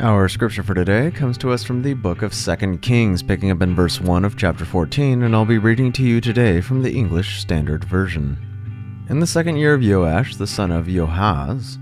Our scripture for today comes to us from the book of 2 Kings, picking up in verse 1 of chapter 14, and I'll be reading to you today from the English Standard Version. In the second year of Joash, the son of Joahaz,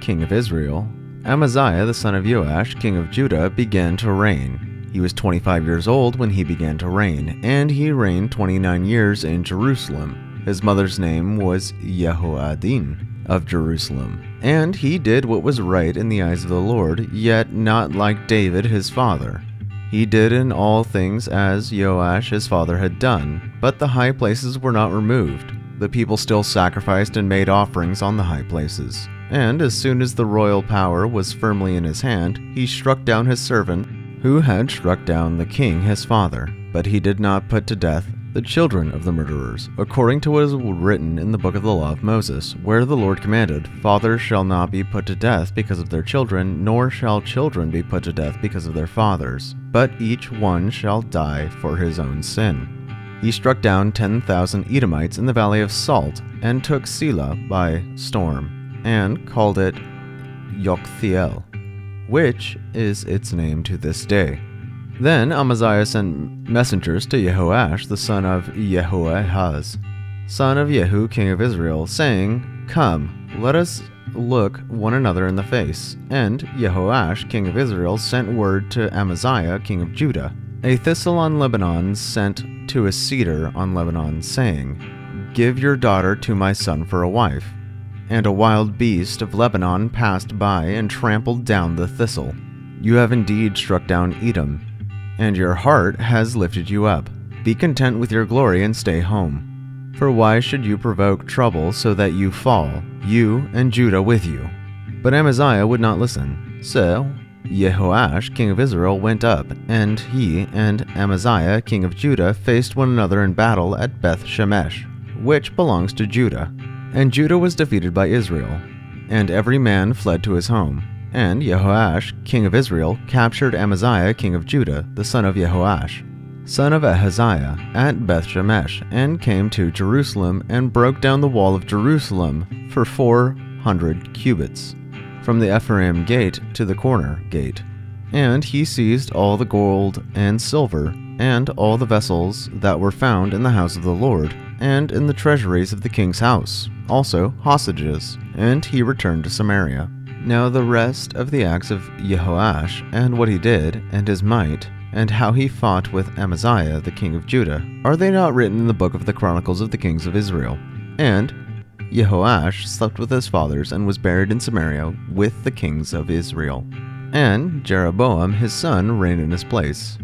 king of Israel, Amaziah, the son of Joash, king of Judah, began to reign. He was 25 years old when he began to reign, and he reigned 29 years in Jerusalem. His mother's name was Jehoaddin of Jerusalem. And he did what was right in the eyes of the Lord, yet not like David his father. He did in all things as Joash his father had done, but the high places were not removed. The people still sacrificed and made offerings on the high places. And as soon as the royal power was firmly in his hand, he struck down his servant, who had struck down the king his father. But he did not put to death the children of the murderers, according to what is written in the book of the law of Moses, where the Lord commanded, Fathers shall not be put to death because of their children, nor shall children be put to death because of their fathers, but each one shall die for his own sin. He struck down 10,000 Edomites in the valley of Salt, and took Sela by storm, and called it Joktheel, which is its name to this day. Then Amaziah sent messengers to Jehoash the son of Jehoahaz, son of Jehu king of Israel, saying, Come, let us look one another in the face. And Jehoash king of Israel sent word to Amaziah king of Judah, A thistle on Lebanon sent to a cedar on Lebanon, saying, Give your daughter to my son for a wife. And a wild beast of Lebanon passed by and trampled down the thistle. You have indeed struck down Edom and your heart has lifted you up. Be content with your glory and stay home. For why should you provoke trouble so that you fall, you and Judah with you? But Amaziah would not listen. So Jehoash, king of Israel, went up, and he and Amaziah, king of Judah, faced one another in battle at Beth Shemesh, which belongs to Judah. And Judah was defeated by Israel, and every man fled to his home. And Jehoash, king of Israel, captured Amaziah, king of Judah, the son of Jehoash, son of Ahaziah, at Beth Shemesh, and came to Jerusalem and broke down the wall of Jerusalem for four hundred cubits, from the Ephraim gate to the corner gate. And he seized all the gold and silver, and all the vessels that were found in the house of the Lord, and in the treasuries of the king's house, also hostages, and he returned to Samaria. Now, the rest of the acts of Jehoash, and what he did, and his might, and how he fought with Amaziah, the king of Judah, are they not written in the book of the Chronicles of the Kings of Israel? And Jehoash slept with his fathers and was buried in Samaria with the kings of Israel. And Jeroboam his son reigned in his place.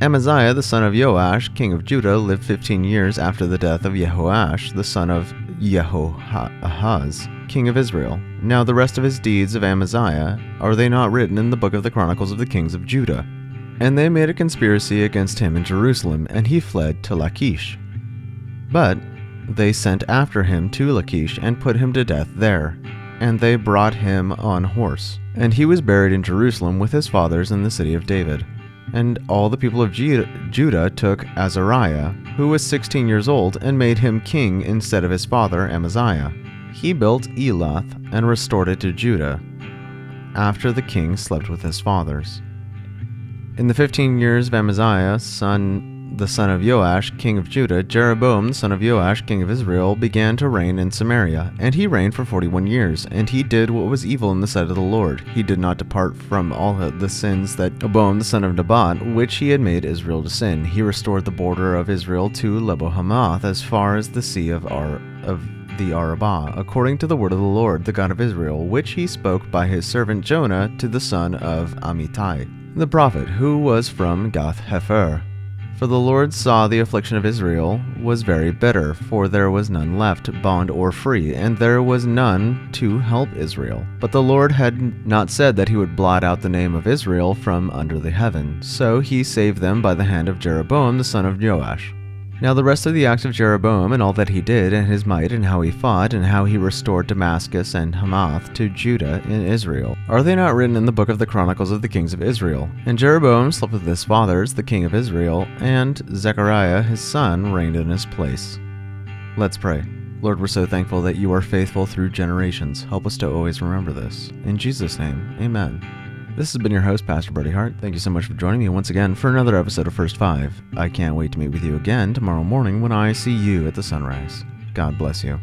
Amaziah the son of Joash, king of Judah, lived fifteen years after the death of Jehoash the son of Jehoahaz, king of Israel. Now the rest of his deeds of Amaziah, are they not written in the book of the Chronicles of the Kings of Judah? And they made a conspiracy against him in Jerusalem, and he fled to Lachish. But they sent after him to Lachish and put him to death there. And they brought him on horse. And he was buried in Jerusalem with his fathers in the city of David. And all the people of Judah took Azariah, who was 16 years old, and made him king instead of his father Amaziah. He built Elath and restored it to Judah, after the king slept with his fathers. In the fifteen years of Amaziah, son the son of Joash, king of Judah, Jeroboam, the son of Joash, king of Israel, began to reign in Samaria. And he reigned for forty one years. And he did what was evil in the sight of the Lord. He did not depart from all the sins that Jeroboam, the son of Nebat, which he had made Israel to sin. He restored the border of Israel to Lebo Hamath, as far as the sea of Ar of the Arabah, according to the word of the Lord, the God of Israel, which he spoke by his servant Jonah to the son of Amittai, the prophet, who was from Gath Hepher For the Lord saw the affliction of Israel was very bitter, for there was none left, bond or free, and there was none to help Israel. But the Lord had not said that he would blot out the name of Israel from under the heaven. So he saved them by the hand of Jeroboam the son of Joash. Now, the rest of the acts of Jeroboam, and all that he did, and his might, and how he fought, and how he restored Damascus and Hamath to Judah in Israel, are they not written in the book of the Chronicles of the Kings of Israel? And Jeroboam slept with his fathers, the king of Israel, and Zechariah his son reigned in his place. Let's pray. Lord, we're so thankful that you are faithful through generations. Help us to always remember this. In Jesus' name, amen. This has been your host, Pastor Brody Hart. Thank you so much for joining me once again for another episode of First Five. I can't wait to meet with you again tomorrow morning when I see you at the sunrise. God bless you.